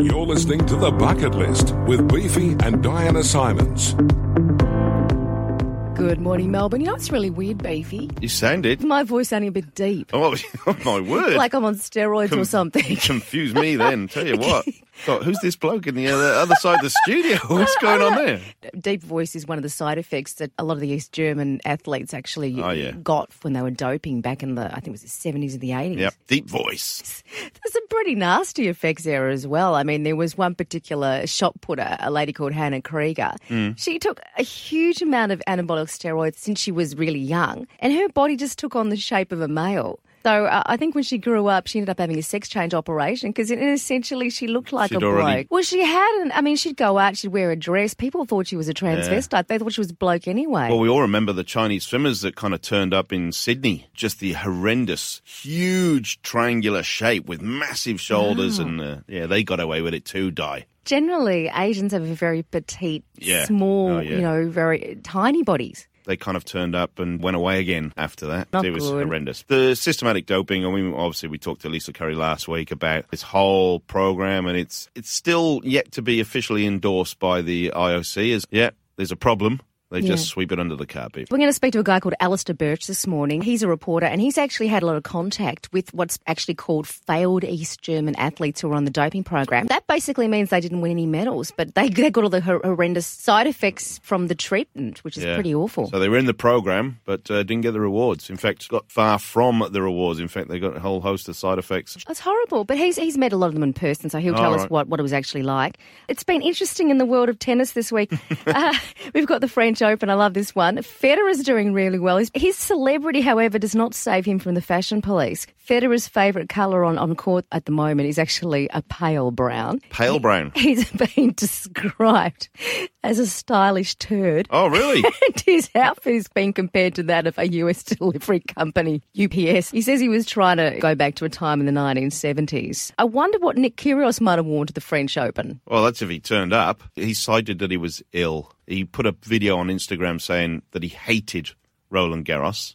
You're listening to The Bucket List with Beefy and Diana Simons. Good morning, Melbourne. You know, it's really weird, Beefy. You sounded. My voice sounding a bit deep. Oh, oh my word. Like I'm on steroids or something. Confuse me then. Tell you what. Thought, who's this bloke in the other, other side of the studio? What's going on there? Deep voice is one of the side effects that a lot of the East German athletes actually Oh, yeah. got when they were doping back in the, I think it was the 70s and the 80s. Yep. Deep voice. There's some pretty nasty effects there as well. I mean, there was one particular shot putter, a lady called Hannah Krieger. Hmm. She took a huge amount of anabolic steroids since she was really young, and her body just took on the shape of a male. So uh, I think when she grew up, she ended up having a sex change operation because essentially she looked like She'd a already- bloke. Well, she hadn't. I mean, she'd go out, she'd wear a dress. People thought she was a transvestite. They thought she was a bloke anyway. Well, we all remember the Chinese swimmers that kind of turned up in Sydney. Just the horrendous, huge triangular shape with massive shoulders. And uh, yeah, they got away with it too, Di. Generally, Asians have a very petite, Yeah. small, Oh, yeah. you know, very tiny bodies. They kind of turned up and went away again after that. Not it was good. horrendous. The systematic doping, I mean, obviously we talked to Lisa Curry last week about this whole program and it's it's still yet to be officially endorsed by the IOC as, yeah, there's a problem. They Yeah. just sweep it under the carpet. We're going to speak to a guy called Alistair Birch this morning. He's a reporter and he's actually had a lot of contact with what's actually called failed East German athletes who are on the doping program. That basically means they didn't win any medals, but they, they got all the hor- horrendous side effects from the treatment, which is Yeah. pretty awful. So they were in the program, but uh, didn't get the rewards. In fact, got far from the rewards. In fact, they got a whole host of side effects. It's horrible, but he's he's met a lot of them in person, so he'll tell Oh, us what, what it was actually like. It's been interesting in the world of tennis this week. uh, we've got the French Open. I love this one. Federer's doing really well. His, his celebrity, however, does not save him from the fashion police. Federer's favourite colour on, on court at the moment is actually a pale brown. Pale brown. He's been described as a stylish turd. Oh, really? And his outfit is being compared to that of a US delivery company, UPS. He says he was trying to go back to a time in the 1970s. I wonder what Nick Kyrgios might have worn to the French Open. well, that's if he turned up. He cited that he was ill. He put a video on Instagram saying that he hated Roland Garros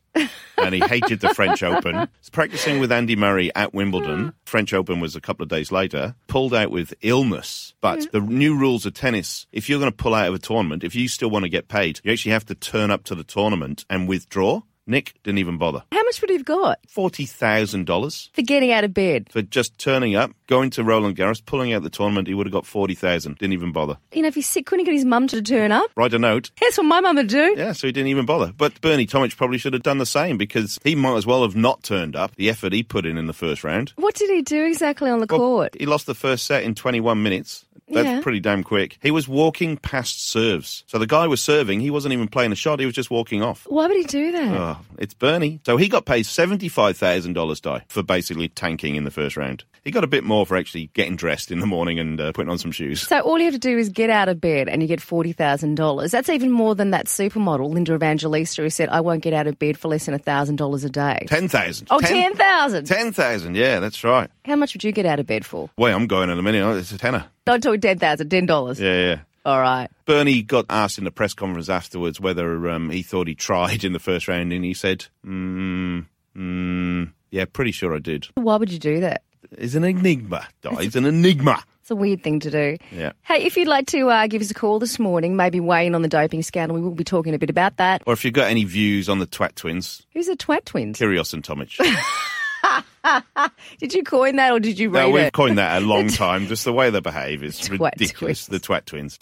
and he hated the French Open. He's practicing with Andy Murray at Wimbledon. French Open was a couple of days later. Pulled out with illness. But the new rules of tennis, if you're going to pull out of a tournament, if you still want to get paid, you actually have to turn up to the tournament and withdraw. Nick didn't even bother. How much would he have got $40,000 for getting out of bed? for just turning up, going to Roland Garros, pulling out the tournament. He would have got 40,000. Didn't even bother. You know, if he's sick, couldn't he get his mum to turn up? Write a note. That's what my mum would do. Yeah, so he didn't even bother. But Bernie Tomic probably should have done the same because he might as well have not turned up. The effort he put in in the first round. What did he do exactly on the Well, court? He lost the first set in 21 minutes. That's Yeah. pretty damn quick. He was walking past serves. So the guy was serving. He wasn't even playing a shot. He was just walking off. Why would he do that? Oh, it's Bernie. So he got paid $75,000 Di for basically tanking in the first round. He got a bit more for actually getting dressed in the morning and uh, putting on some shoes. So all you have to do is get out of bed and you get forty thousand dollars. That's even more than that supermodel Linda Evangelista who said, "I won't get out of bed for less than thousand dollars a day." 10000 Oh, Oh, ten thousand. 10,000, yeah, that's right. How much would you get out of bed for? Way I'm going in a minute. Oh, It's a tenner. Don't talk ten thousand, ten dollars. Yeah, yeah. All right. Bernie got asked in the press conference afterwards whether um, he thought he tried in the first round, and he said, mm, mm, yeah, pretty sure I did. Why would you do that? It's an enigma, It's an enigma. It's a weird thing to do. Yeah. Hey, if you'd like to uh, give us a call this morning, maybe weigh in on the doping scandal, we will be talking a bit about that. Or if you've got any views on the Twat Twins, Who's the Twat Twins? Kyrgios and Tomic. Did you coin that or did you read no, we've it? coined that a long time. Just the way they behave is Twat ridiculous. Twins. The Twat Twins.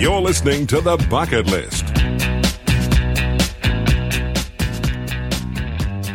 You're listening to The Bucket List.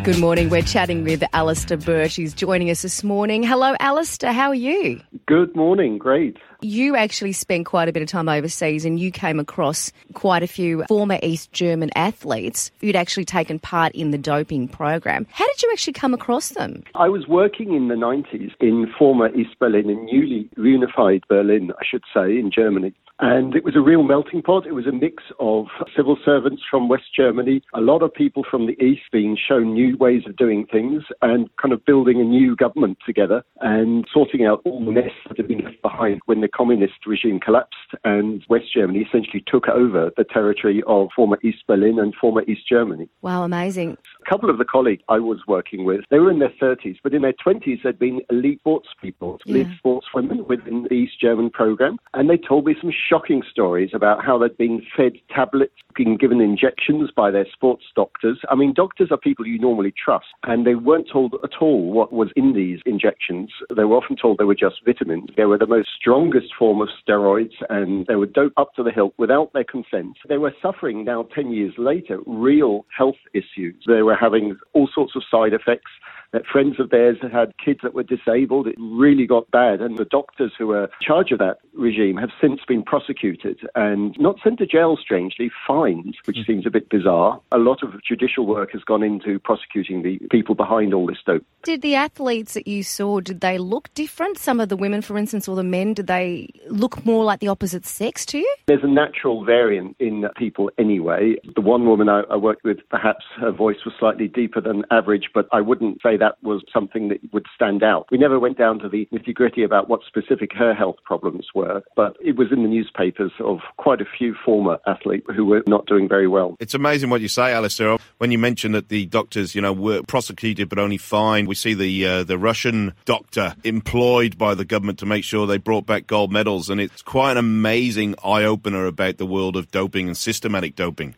Good morning. We're chatting with Alistair Birch. He's joining us this morning. Hello, Alistair. How are you? Good morning. Great. You actually spent quite a bit of time overseas and you came across quite a few former East German athletes who'd actually taken part in the doping program. How did you actually come across them? I was working in the 90s in former East Berlin, in newly reunified Berlin, I should say, in Germany. And it was a real melting pot. It was a mix of civil servants from West Germany, a lot of people from the East being shown new ways of doing things and kind of building a new government together and sorting out all the mess that had been left behind when the communist regime collapsed and West Germany essentially took over the territory of former East Berlin and former East Germany. Wow, amazing. A couple of the colleagues I was working with, they were in their 30s, but in their 20s they'd been elite sports people, elite Yeah. sportswomen within the East German program. And they told me some shocking stories about how they'd been fed tablets, being given injections by their sports doctors. I mean, doctors are people you normally trust, and they weren't told at all what was in these injections. They were often told they were just vitamins. They were the most strongest form of steroids, and they were doped up to the hilt without their consent. They were suffering now 10 years later real health issues. They were having all sorts of side effects. That friends of theirs had had kids that were disabled. It really got bad, and the doctors who were in charge of that regime have since been prosecuted and not sent to jail, strangely, fined, which mm. seems a bit bizarre. A lot of judicial work has gone into prosecuting the people behind all this dope. Did the athletes that you saw, did they look different? Some of the women, for instance, or the men, did they look more like the opposite sex to you? There's a natural variant in people anyway. The one woman I, I worked with, perhaps her voice was slightly deeper than average, but I wouldn't say that was something that would stand out. We never went down to the nitty gritty about what specific her health problems were, but it was in the newspapers of quite a few former athletes who were not doing very well. It's amazing what you say, Alistair. When you mention that the doctors, you know, were prosecuted but only fined, we see the uh, the Russian doctor employed by the government to make sure they brought back gold medals, and it's quite an amazing eye opener about the world of doping and systematic doping.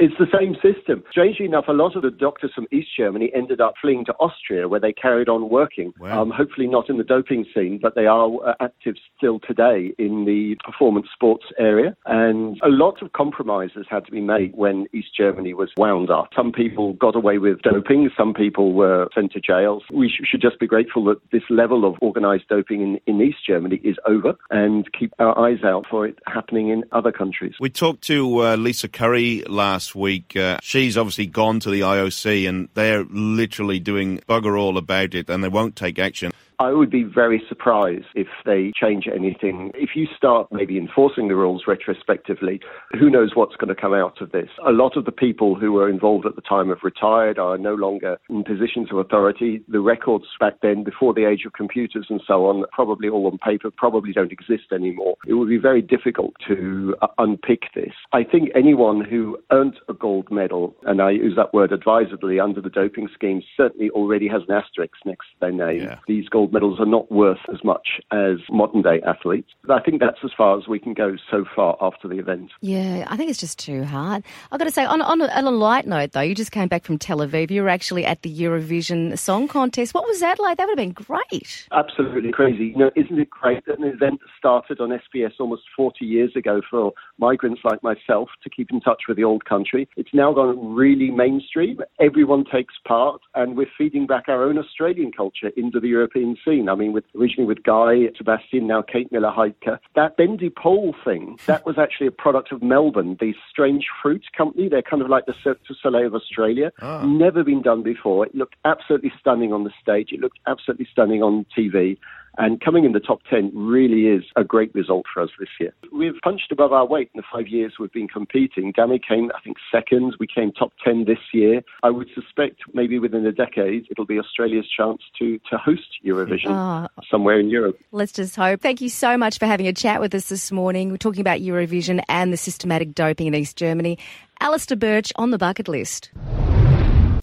It's the same system. Strangely enough, a lot of the doctors from East Germany ended up fleeing to Austria, where they carried on working. Wow. Um, hopefully not in the doping scene, but they are uh, active still today in the performance sports area. And a lot of compromises had to be made when East Germany was wound up. Some people got away with doping, some people were sent to jails. We sh- should just be grateful that this level of organized doping in, in East Germany is over and keep our eyes out for it happening in other countries. We talked to uh, Lisa Curry last week. Uh, she's obviously gone to the IOC, and they're literally doing bugger all about it, and they won't take action. I would be very surprised if they change anything. If you start maybe enforcing the rules retrospectively, who knows what's going to come out of this? A lot of the people who were involved at the time have retired, are no longer in positions of authority. The records back then, before the age of computers and so on, probably all on paper, probably don't exist anymore. It would be very difficult to uh, unpick this. I think anyone who earned a gold medal, and I use that word advisedly, under the doping scheme, certainly already has an asterisk next to their name. Yeah. These gold medals are not worth as much as modern day athletes. I think that's as far as we can go so far after the event. Yeah, I think it's just too hard. I've got to say, on, on, a, on a light note, though, you just came back from Tel Aviv. You were actually at the Eurovision Song Contest. What was that like? That would have been great. Absolutely crazy. You know, isn't it great that an event started on SBS almost 40 years ago for migrants like myself to keep in touch with the old country? It's now gone really mainstream. Everyone takes part, and we're feeding back our own Australian culture into the European scene. I mean, with originally with Guy, Sebastian, now Kate Miller Heidke. That bendy pole thing, that was actually a product of Melbourne, the Strange Fruit Company. They're kind of like the Cirque du Soleil of Australia. Ah. Never been done before. It looked absolutely stunning on the stage. It looked absolutely stunning on TV. And coming in the top 10 really is a great result for us this year. We've punched above our weight in the five years we've been competing. Dami came, I think, second. We came top 10 this year. I would suspect maybe within a decade it'll be Australia's chance to, to host Eurovision Ah. somewhere in Europe. Let's just hope. Thank you so much for having a chat with us this morning. We're talking about Eurovision and the systematic doping in East Germany. Alistair Birch on the bucket list.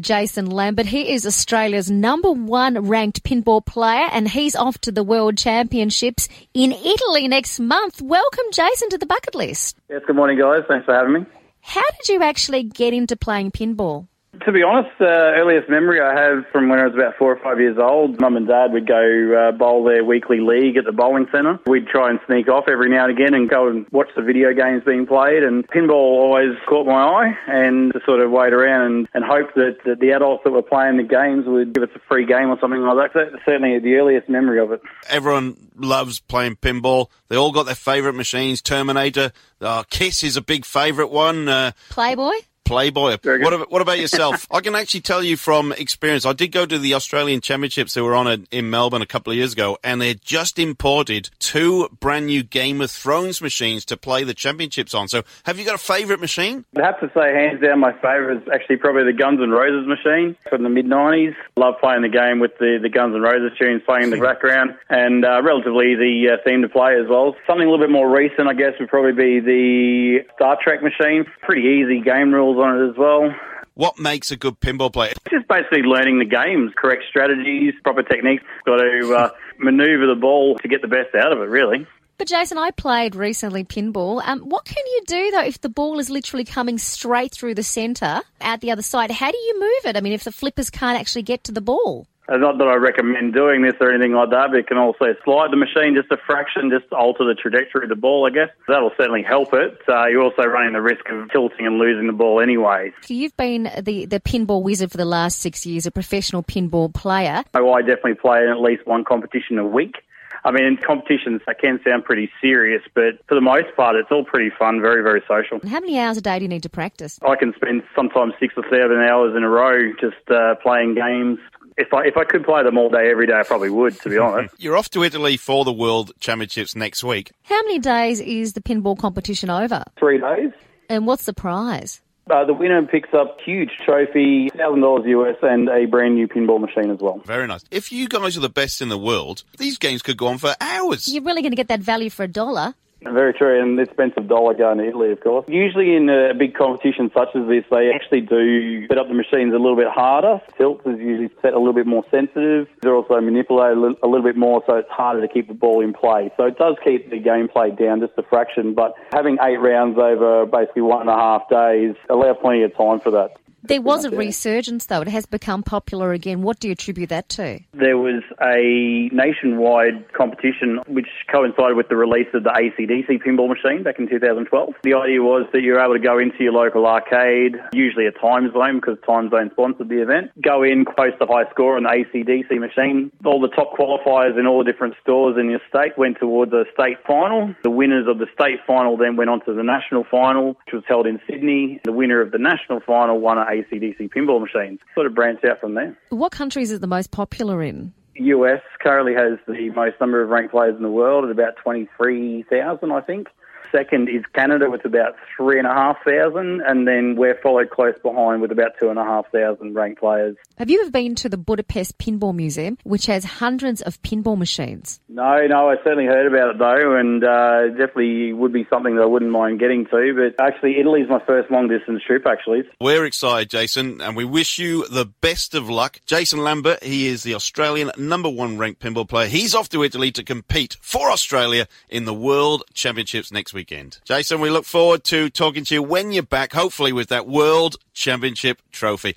Jason Lambert. He is Australia's number one ranked pinball player and he's off to the World Championships in Italy next month. Welcome, Jason, to the bucket list. Yes, good morning, guys. Thanks for having me. How did you actually get into playing pinball? To be honest, the earliest memory I have from when I was about four or five years old, mum and dad would go uh, bowl their weekly league at the bowling centre. We'd try and sneak off every now and again and go and watch the video games being played. And pinball always caught my eye and to sort of wait around and, and hope that, that the adults that were playing the games would give us a free game or something like that. That's certainly the earliest memory of it. Everyone loves playing pinball. They all got their favourite machines. Terminator, uh, Kiss is a big favourite one. Uh, Playboy? Playboy. What about, what about yourself? I can actually tell you from experience. I did go to the Australian Championships that were on a, in Melbourne a couple of years ago, and they had just imported two brand new Game of Thrones machines to play the championships on. So, have you got a favourite machine? I'd have to say, hands down, my favourite is actually probably the Guns N' Roses machine from the mid 90s. Love playing the game with the, the Guns N' Roses tunes playing in the background, and uh, relatively easy uh, theme to play as well. Something a little bit more recent, I guess, would probably be the Star Trek machine. Pretty easy game rules on it as well. What makes a good pinball player? It's just basically learning the games, correct strategies, proper techniques. Got to uh, manoeuvre the ball to get the best out of it, really. But Jason, I played recently pinball. Um, what can you do though if the ball is literally coming straight through the centre out the other side? How do you move it? I mean, if the flippers can't actually get to the ball. Uh, Not that I recommend doing this or anything like that, but it can also slide the machine just a fraction, just to alter the trajectory of the ball, I guess. That'll certainly help it. Uh, you're also running the risk of tilting and losing the ball anyways. You've been the, the pinball wizard for the last six years, a professional pinball player. So I definitely play in at least one competition a week. I mean, in competitions, that can sound pretty serious, but for the most part, it's all pretty fun, very, very social. How many hours a day do you need to practice? I can spend sometimes six or seven hours in a row just uh, playing games. If I if I could play them all day, every day, I probably would, to be honest. You're off to Italy for the World Championships next week. How many days is the pinball competition over? Three days. And what's the prize? Uh, the winner picks up huge trophy, thousand dollars US, and a brand new pinball machine as well. Very nice. If you guys are the best in the world, these games could go on for hours. You're really going to get that value for a dollar. Very true, and the expensive dollar going to Italy, of course. Usually in a big competition such as this, they actually do set up the machines a little bit harder. Tilt is usually set a little bit more sensitive. They're also manipulated a little, a little bit more, so it's harder to keep the ball in play. So it does keep the gameplay down just a fraction, but having eight rounds over basically one and a half days allow plenty of time for that. There was a resurgence, though. It has become popular again. What do you attribute that to? There was a nationwide competition which coincided with the release of the ACDC pinball machine back in 2012. The idea was that you're able to go into your local arcade, usually a Timezone because Timezone sponsored the event, go in, post a high score on the ACDC machine. All the top qualifiers in all the different stores in your state went towards a state final. The winners of the state final then went on to the national final, which was held in Sydney. The winner of the national final won an ACDC pinball machines. Sort of branched out from there. What countries is it the most popular in? US currently has the most number of ranked players in the world at about 23,000, I think. Second is Canada with about 3,500, and then we're followed close behind with about 2,500 ranked players. Have you ever been to the Budapest Pinball Museum, which has hundreds of pinball machines? No, no, I certainly heard about it though, and uh, definitely would be something that I wouldn't mind getting to. But actually, Italy's my first long distance trip, actually. We're excited, Jason, and we wish you the best of luck. Jason Lambert, he is the Australian number one ranked pinball player. He's off to Italy to compete for Australia in the World Championships next weekend. Jason, we look forward to talking to you when you're back, hopefully with that World Championship trophy.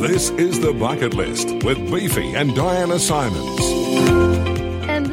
This is the bucket list with Beefy and Diana Simons.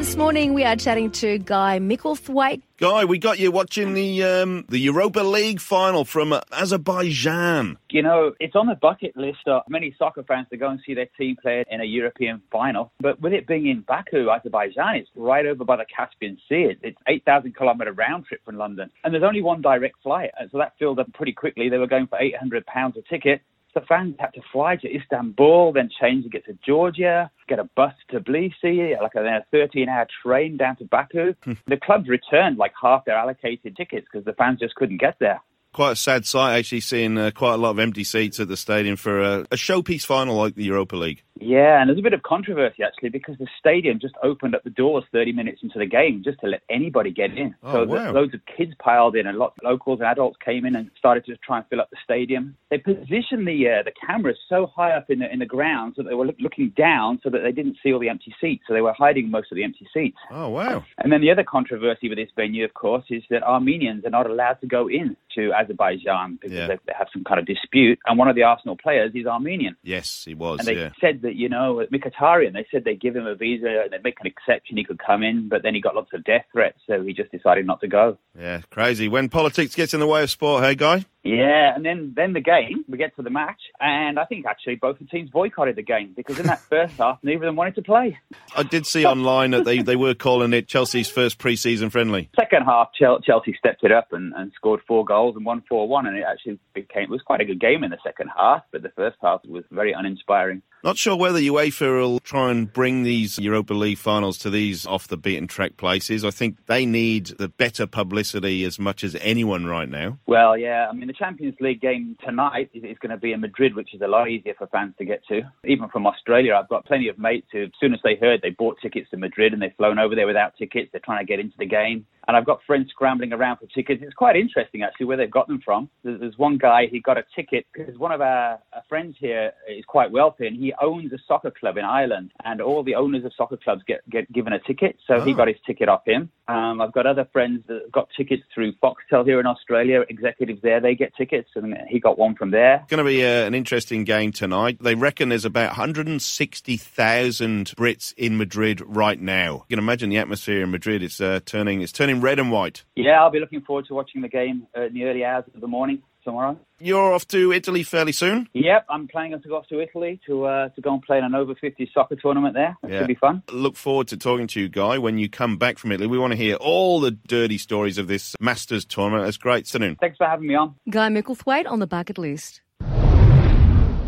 And this morning we are chatting to Guy Micklethwaite. Guy, we got you watching the um, the Europa League final from uh, Azerbaijan. You know, it's on the bucket list of many soccer fans to go and see their team play in a European final. But with it being in Baku, Azerbaijan, it's right over by the Caspian Sea. It's 8,000 kilometre round trip from London. And there's only one direct flight. So that filled up pretty quickly. They were going for £800 a ticket. The fans had to fly to Istanbul, then change to get to Georgia, get a bus to Tbilisi, like a 13 hour train down to Baku. the clubs returned like half their allocated tickets because the fans just couldn't get there. Quite a sad sight, actually, seeing uh, quite a lot of empty seats at the stadium for a, a showpiece final like the Europa League. Yeah, and there's a bit of controversy actually because the stadium just opened up the doors 30 minutes into the game just to let anybody get in. Oh, so wow. loads of kids piled in, and lots of locals and adults came in and started to try and fill up the stadium. They positioned the uh, the cameras so high up in the in the ground so that they were look, looking down so that they didn't see all the empty seats. So they were hiding most of the empty seats. Oh, wow. And then the other controversy with this venue, of course, is that Armenians are not allowed to go in to Azerbaijan because Yeah. they, they have some kind of dispute. And one of the Arsenal players is Armenian. Yes, he was, And they yeah. said that, you know, Mkhitaryan, they said they'd give him a visa and they'd make an exception he could come in, but then he got lots of death threats, so he just decided not to go. Yeah, crazy. When politics gets in the way of sport, hey, Guy? Yeah, and then then the game, we get to the match, and I think actually both the teams boycotted the game because in that first half, neither of them wanted to play. I did see online that they, they were calling it Chelsea's first pre-season friendly. Second half, Chelsea stepped it up and, and scored four goals and won 4 1, and it actually became it was quite a good game in the second half, but the first half was very uninspiring. Not sure whether UEFA will try and bring these Europa League finals to these off the beaten track places. I think they need the better publicity as much as anyone right now. Well, yeah, I mean, the Champions League game tonight is, going to be in Madrid, which is a lot easier for fans to get to. Even from Australia, I've got plenty of mates who, as soon as they heard, they bought tickets to Madrid and they've flown over there without tickets. They're trying to get into the game. And I've got friends scrambling around for tickets. It's quite interesting, actually, where they've got them from. There's, one guy, he got a ticket because one of our, our friends here is quite wealthy and he owns a soccer club in Ireland. And all the owners of soccer clubs get, get given a ticket. So he got his ticket off him. Um, I've got other friends that got tickets through Foxtel here in Australia. Executives there, they get tickets. And he got one from there. It's going to be uh, an interesting game tonight. They reckon there's about 160,000 Brits in Madrid right now. You can imagine the atmosphere in Madrid. It's uh, turning it's turning red and white. Yeah, I'll be looking forward to watching the game uh, in the early hours of the morning tomorrow. You're off to Italy fairly soon. Yep, I'm planning to go off to Italy to uh, to go and play in an over 50 soccer tournament there. That Yeah. should be fun. Look forward to talking to you, Guy, when you come back from Italy. We want to hear all the dirty stories of this Masters tournament. It's great. Saloon. Thanks for having me on. Guy Micklethwaite on the bucket list.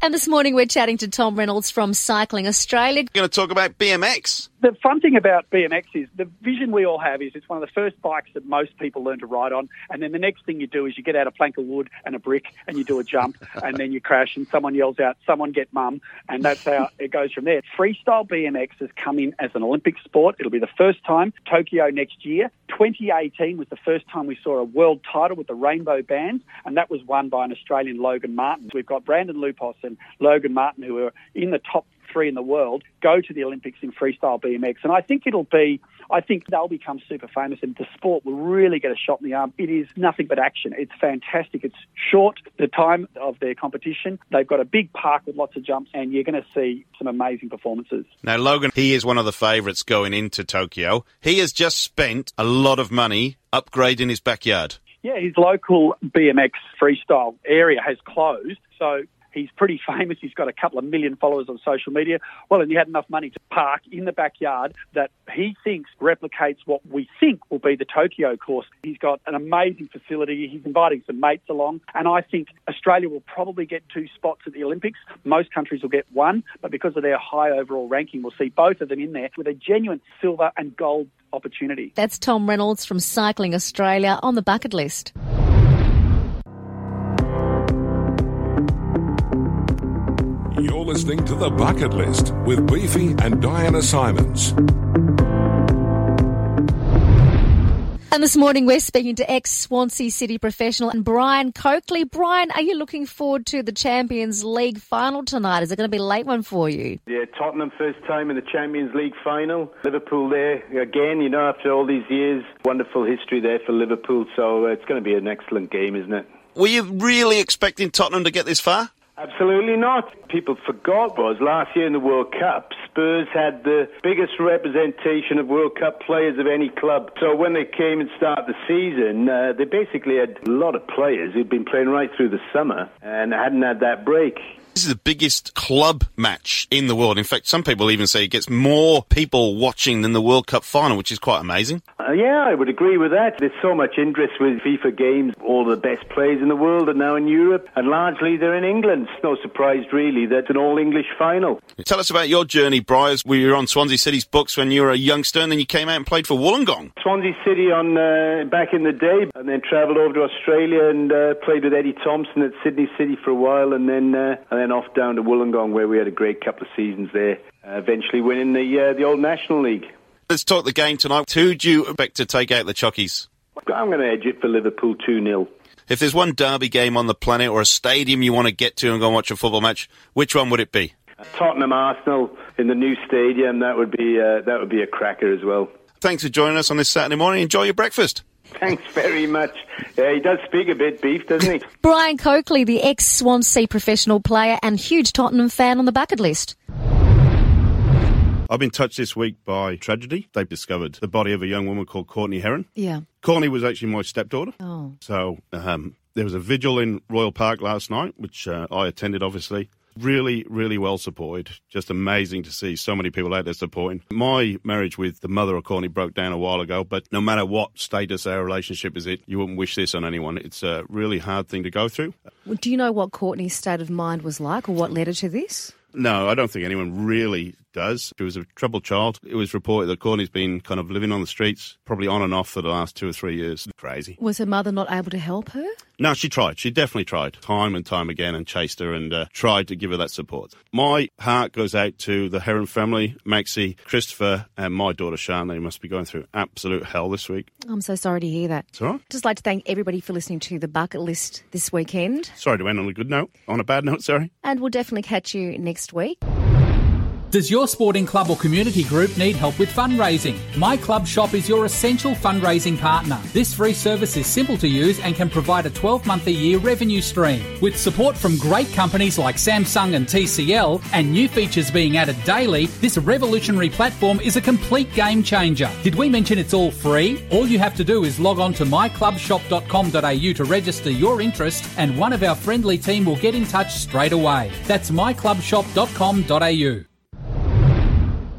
And this morning we're chatting to Tom Reynolds from Cycling Australia. We're going to talk about BMX. The fun thing about BMX is the vision we all have is it's one of the first bikes that most people learn to ride on. And then the next thing you do is you get out a plank of wood and a brick and you do a jump and then you crash and someone yells out, someone get mum. And that's how it goes from there. Freestyle BMX has come in as an Olympic sport. It'll be the first time. Tokyo next year. 2018 was the first time we saw a world title with the rainbow bands and that was won by an Australian Logan Martin. We've got Brandon Loupos and Logan Martin who are in the top three in the world go to the Olympics in freestyle BMX. And I think it'll be, I think they'll become super famous and the sport will really get a shot in the arm. It is nothing but action. It's fantastic. It's short, the time of their competition. They've got a big park with lots of jumps and you're going to see some amazing performances. Now, Logan, he is one of the favourites going into Tokyo. He has just spent a lot of money upgrading his backyard. Yeah, his local BMX freestyle area has closed. So he's pretty famous. He's got a couple of million followers on social media. Well, and he had enough money to park in the backyard that he thinks replicates what we think will be the Tokyo course. He's got an amazing facility. He's inviting some mates along. And I think Australia will probably get two spots at the Olympics. Most countries will get one. But because of their high overall ranking, we'll see both of them in there with a genuine silver and gold opportunity. That's Tom Reynolds from Cycling Australia on the bucket list. Listening to The Bucket List with Beefy and Diana Simons. And this morning we're speaking to ex Swansea City professional and Brian Coakley. Brian, are you looking forward to the Champions League final tonight? Is it going to be a late one for you? Yeah, Tottenham first time in the Champions League final. Liverpool there again, you know, after all these years. Wonderful history there for Liverpool, so uh, it's going to be an excellent game, isn't it? Were you really expecting Tottenham to get this far? Absolutely not. People forgot was last year in the World Cup, Spurs had the biggest representation of World Cup players of any club. So when they came and started the season, uh, they basically had a lot of players who'd been playing right through the summer and hadn't had that break. This is the biggest club match in the world. In fact, some people even say it gets more people watching than the World Cup final, which is quite amazing. Uh, yeah, I would agree with that. There's so much interest with FIFA games. All the best players in the world are now in Europe, and largely they're in England. It's no surprise, really, that an all-English final. Tell us about your journey, Briars. We were on Swansea City's books when you were a youngster, and then you came out and played for Wollongong. Swansea City on uh, back in the day, and then travelled over to Australia and uh, played with Eddie Thomson at Sydney City for a while, and then uh, and then off down to Wollongong, where we had a great couple of seasons there. Uh, eventually winning the uh, the old National League. Let's talk the game tonight. Who do you expect to take out the Chockies? I'm going to edge it for Liverpool 2 0. If there's one derby game on the planet or a stadium you want to get to and go and watch a football match, which one would it be? Tottenham Arsenal in the new stadium, that would be uh, that would be a cracker as well. Thanks for joining us on this Saturday morning. Enjoy your breakfast. Thanks very much. Yeah, he does speak a bit beef, doesn't he? Brian Coakley, the ex Swansea professional player and huge Tottenham fan on the bucket list. I've been touched this week by tragedy. They've discovered the body of a young woman called Courtney Herron. Yeah. Courtney was actually my stepdaughter. Oh. So um, There was a vigil in Royal Park last night, which uh, I attended, obviously. Really, really well supported. Just amazing to see so many people out there supporting. My marriage with the mother of Courtney broke down a while ago, but no matter what status our relationship is in, you wouldn't wish this on anyone. It's a really hard thing to go through. Do you know what Courtney's state of mind was like or what led her to this? No, I don't think anyone really does. She was a troubled child. It was reported that Courtney's been kind of living on the streets, probably on and off for the last two or three years. Crazy. Was her mother not able to help her? No, she tried. She definitely tried, time and time again, and chased her and uh, tried to give her that support. My heart goes out to the Herron family, Maxie, Christopher, and my daughter Sean. They must be going through absolute hell this week. I'm so sorry to hear that. It's all right. Just like to thank everybody for listening to the bucket list this weekend, Sorry to end on a good note. On a bad note, sorry. and we'll definitely catch you next week. Does your sporting club or community group need help with fundraising? My Club Shop is your essential fundraising partner. This free service is simple to use and can provide a 12 month a year revenue stream. With support from great companies like Samsung and TCL and new features being added daily, this revolutionary platform is a complete game changer. Did we mention it's all free? All you have to do is log on to myclubshop.com.au to register your interest and one of our friendly team will get in touch straight away. That's myclubshop.com.au.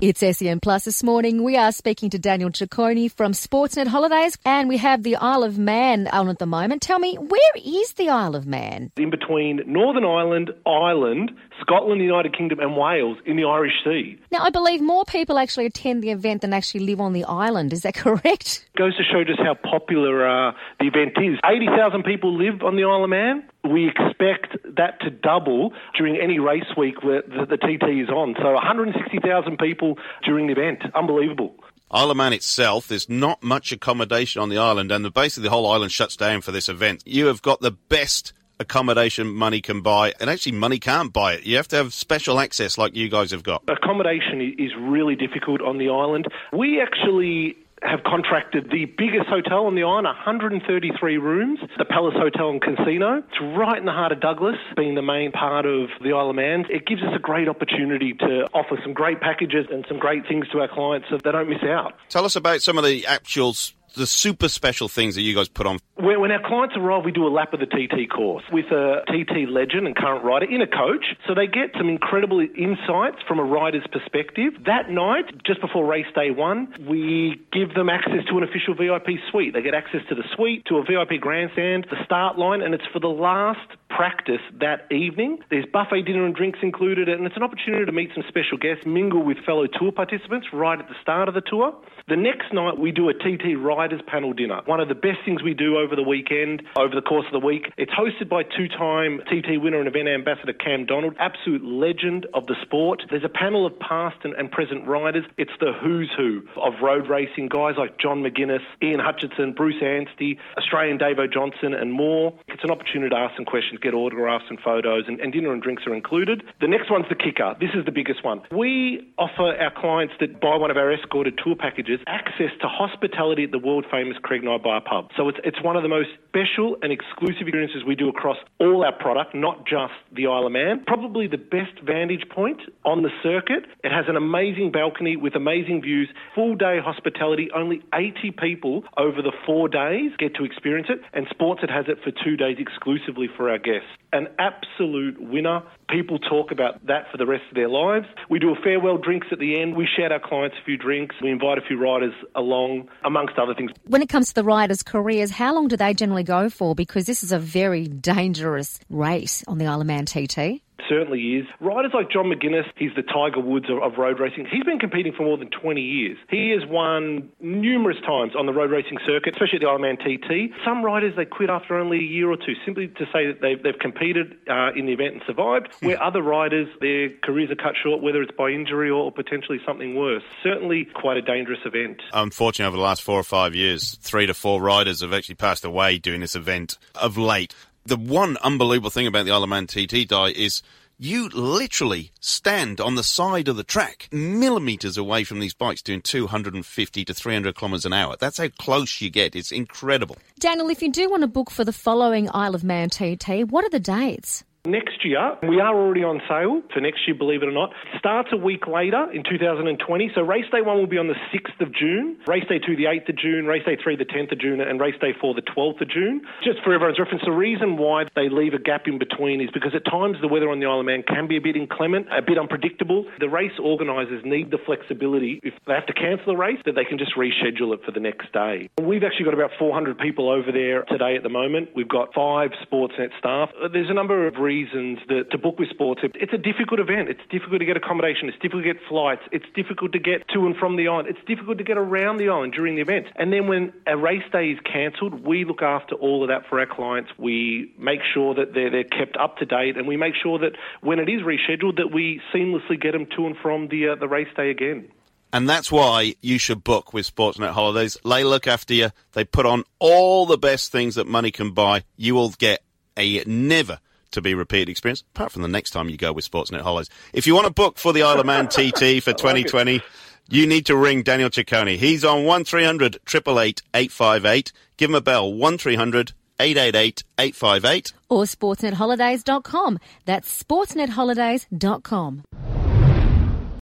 It's SEN Plus this morning. We are speaking to Daniel Ciccone from Sportsnet Holidays, and we have the Isle of Man on at the moment. Tell me, where is the Isle of Man? in between Northern Ireland, Ireland, Scotland, the United Kingdom, and Wales in the Irish Sea. Now, I believe more people actually attend the event than actually live on the island. Is that correct? Goes to show just how popular uh, the event is. 80,000 people live on the Isle of Man. We expect that to double during any race week where the, the TT is on. So 160,000 people during the event. Unbelievable. Isle of Man itself, there's not much accommodation on the island, and the, basically the whole island shuts down for this event. You have got the best accommodation money can buy, and actually money can't buy it. You have to have special access like you guys have got. Accommodation is really difficult on the island. We actually have contracted the biggest hotel on the island, 133 rooms, the Palace Hotel and Casino. It's right in the heart of Douglas, being the main part of the Isle of Man. It gives us a great opportunity to offer some great packages and some great things to our clients so they don't miss out. Tell us about some of the actual, the super special things that you guys put on. When, our clients arrive, we do a lap of the TT course with a TT legend and current rider in a coach. So they get some incredible insights from a rider's perspective. That night, just before race day one, we give them access to an official VIP suite. They get access to the suite, to a VIP grandstand, the start line, and it's for the last practice that evening. There's buffet dinner and drinks included, and it's an opportunity to meet some special guests, mingle with fellow tour participants right at the start of the tour. The next night, we do a TT Riders panel dinner. One of the best things we do over the weekend, over the course of the week. It's hosted by two time TT winner and event ambassador Cam Donald, absolute legend of the sport. There's a panel of past and, and present riders. It's the who's who of road racing, guys like John McGuinness, Ian Hutchinson, Bruce Anstey, Australian Davo Johnson, and more. It's an opportunity to ask some questions, get autographs and photos, and, and dinner and drinks are included. The next one's the kicker. This is the biggest one. We offer our clients that buy one of our escorted tour packages access to hospitality at the world famous Creg-ny-Baa Pub. So it's, it's one of the most special and exclusive experiences we do across all our product, not just the Isle of Man. Probably the best vantage point on the circuit. It has an amazing balcony with amazing views, full day hospitality. Only 80 people over the four days get to experience it, and Sportsnet has it for two days exclusively for our guests. An absolute winner. People talk about that for the rest of their lives. We do a farewell drinks at the end. We shout our clients a few drinks. We invite a few riders along, amongst other things. When it comes to the riders' careers, how long do they generally go for? Because this is a very dangerous race on the Isle of Man TT. Certainly is. Riders like John McGuinness, he's the Tiger Woods of, of road racing. He's been competing for more than 20 years. He has won numerous times on the road racing circuit, especially at the Isle of Man TT. Some riders, they quit after only a year or two simply to say that they've, they've competed uh, in the event and survived, where other riders, their careers are cut short, whether it's by injury or potentially something worse. Certainly quite a dangerous event. Unfortunately, over the last four or five years, three to four riders have actually passed away doing this event of late. The one unbelievable thing about the Isle of Man TT Di is you literally stand on the side of the track, millimeters away from these bikes, doing 250 to 300 kilometers an hour. That's how close you get. It's incredible. Daniel, if you do want to book for the following Isle of Man TT, what are the dates? Next year, we are already on sale for next year, believe it or not. Starts a week later in 2020. So race day one will be on the 6th of June, race day two the 8th of June, race day three the 10th of June, and race day four the 12th of June. Just for everyone's reference, the reason why they leave a gap in between is because at times the weather on the Isle of Man can be a bit inclement, a bit unpredictable. The race organisers need the flexibility if they have to cancel a race that they can just reschedule it for the next day. We've actually got about 400 people over there today at the moment. We've got five Sportsnet staff. There's a number of reasons that to book with sports. It's a difficult event. It's difficult to get accommodation. It's difficult to get flights. It's difficult to get to and from the island. It's difficult to get around the island during the event. And then when a race day is cancelled, we look after all of that for our clients. We make sure that they're, they're kept up to date, and we make sure that when it is rescheduled, that we seamlessly get them to and from the uh, the race day again. And that's why you should book with Sportsnet Holidays. They look after you. They put on all the best things that money can buy. You will get a never to be repeated experience, apart from the next time you go with Sportsnet Holidays. If you want to book for the Isle of Man TT for 2020, you need to ring Daniel Ciccone. He's on 1300 888 858. Give him a bell, 1300 888 858. Or sportsnetholidays.com. That's sportsnetholidays.com.